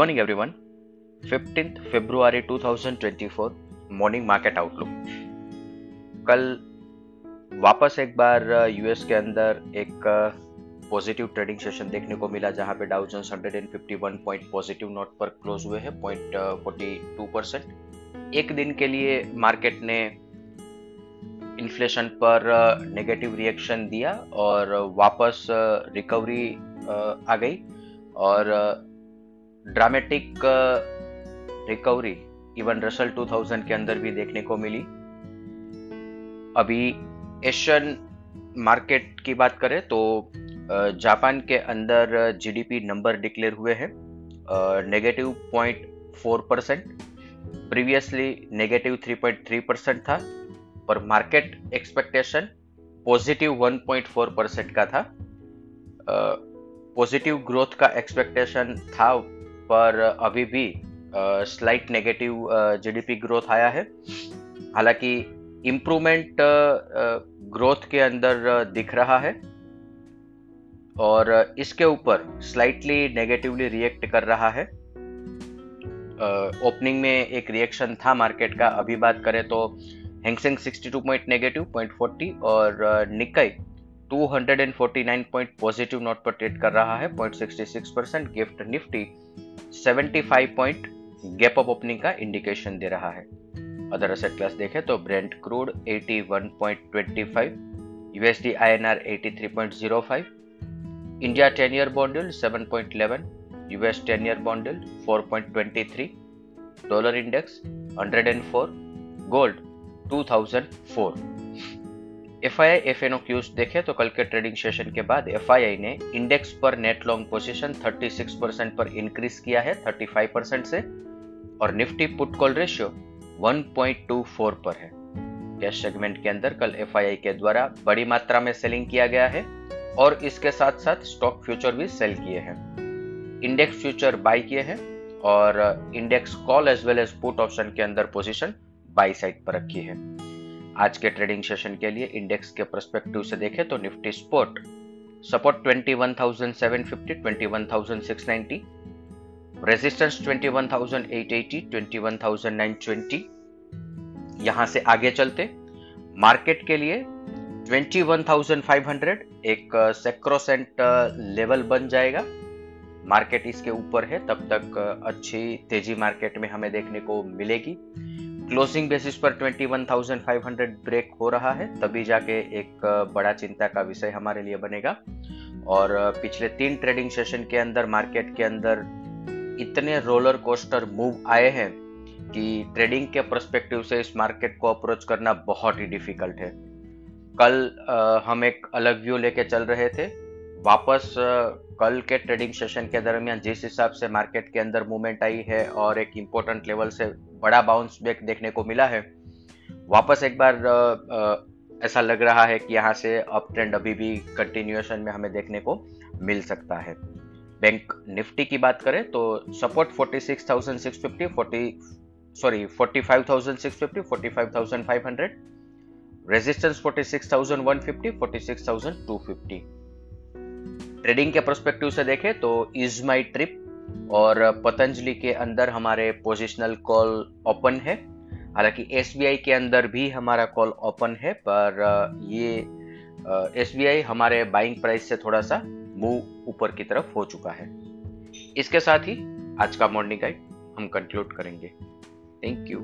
morning, everyone. 15th February 2024 morning market outlook कल वापस एक बार यूएस के अंदर एक पॉजिटिव ट्रेडिंग सेशन देखने को मिला जहाँ पे Dow Jones 151 point positive note पर क्लोज हुए हैं पॉइंट फोर्टी टू परसेंट एक दिन के लिए मार्केट ने इन्फ्लेशन पर नेगेटिव रिएक्शन दिया और वापस रिकवरी आ गई और ड्रामेटिक रिकवरी इवन रसल 2000 के अंदर भी देखने को मिली। अभी एशियन मार्केट की बात करें तो जापान के अंदर जीडीपी नंबर डिक्लेयर हुए हैं negative point four percent previously negative three point three percent था और market expectation positive one point four percent का था। पॉजिटिव ग्रोथ का एक्सपेक्टेशन था पर अभी भी स्लाइट नेगेटिव जीडीपी ग्रोथ आया है। हालाँकि इम्प्रूवमेंट ग्रोथ के अंदर दिख रहा है और इसके ऊपर स्लाइटली नेगेटिवली रिएक्ट कर रहा है। ओपनिंग में एक रिएक्शन था मार्केट का, अभी बात करें तो Hang Seng 62 point negative point forty और निकाई 249 पॉइंट पॉजिटिव नोट पर ट्रेड कर रहा है 0.66 percent Gift Nifty 75 point gap up opening का इंडिकेशन दे रहा है। अदर असेट क्लास देखें तो Brent crude 81.25 USD INR 83.05 India 10 year bond yield 7.11 US 10 year bond yield 4.23 dollar index 104 gold 2004 F I I F N O cues देखे तो कल के ट्रेडिंग सेशन के बाद एफ़ आई आई ने इंडेक्स पर नेट लॉन्ग पोजीशन 36 परसेंट पर increase किया है 35 परसेंट से, और निफ्टी पुट कॉल रेशियो 1.24 पर है। कैश सेगमेंट के अंदर कल एफ़ आई आई के द्वारा बड़ी मात्रा में सेलिंग किया गया है, और इसके साथ साथ स्टॉक फ्यूचर भी सेल किए हैं। इंडेक्स फ्यूचर बाई किए हैं, और index call as well as put option के अंदर पोजीशन बाई साइड पर रखी है। आज के ट्रेडिंग सेशन के लिए इंडेक्स के परस्पेक्टिव से देखें तो निफ्टी स्पोर्ट सपोर्ट 21,750, 21,690, रेजिस्टेंस 21,880, 21,920. यहाँ से आगे चलते। मार्केट के लिए 21,500 एक सेक्रोसेंट लेवल बन जाएगा। मार्केट इसके ऊपर है तब तक अच्छी तेज़ी मार्केट में हमें देखने को मिलेगी। क्लोजिंग बेसिस पर 21,500 ब्रेक हो रहा है तभी जाके एक बड़ा चिंता का विषय हमारे लिए बनेगा। और पिछले तीन ट्रेडिंग सेशन के अंदर मार्केट के अंदर इतने रोलर कोस्टर मूव आए हैं कि ट्रेडिंग के परस्पेक्टिव से इस मार्केट को अप्रोच करना बहुत ही डिफ़िकल्ट है। कल हम एक अलग व्यू लेके चल रहे थे। वापस कल के ट्रेडिंग सेशन के दरमियान जिस हिसाब से मार्केट के अंदर मूवमेंट आई है और एक इम्पोर्टेंट लेवल से बड़ा बाउंस बैक देखने को मिला है वापस एक बार ऐसा लग रहा है कि यहाँ से अप ट्रेंड अभी भी कंटिन्यूएशन में हमें देखने को मिल सकता है। बैंक निफ्टी की बात करें तो सपोर्ट 46,650 40 सॉरी 45,650 45,500 रेजिस्टेंस 46,150 46,250 ट्रेडिंग के परस्पेक्टिव से देखें तो इज़ माई ट्रिप और पतंजलि के अंदर हमारे पोजिशनल कॉल ओपन है। हालाँकि एसबीआई के अंदर भी हमारा कॉल ओपन है, पर ये एसबीआई हमारे बाइंग प्राइस से थोड़ा सा मूव ऊपर की तरफ़ हो चुका है। इसके साथ ही आज का मॉर्निंग गाइड हम कंक्लूड करेंगे। Thank you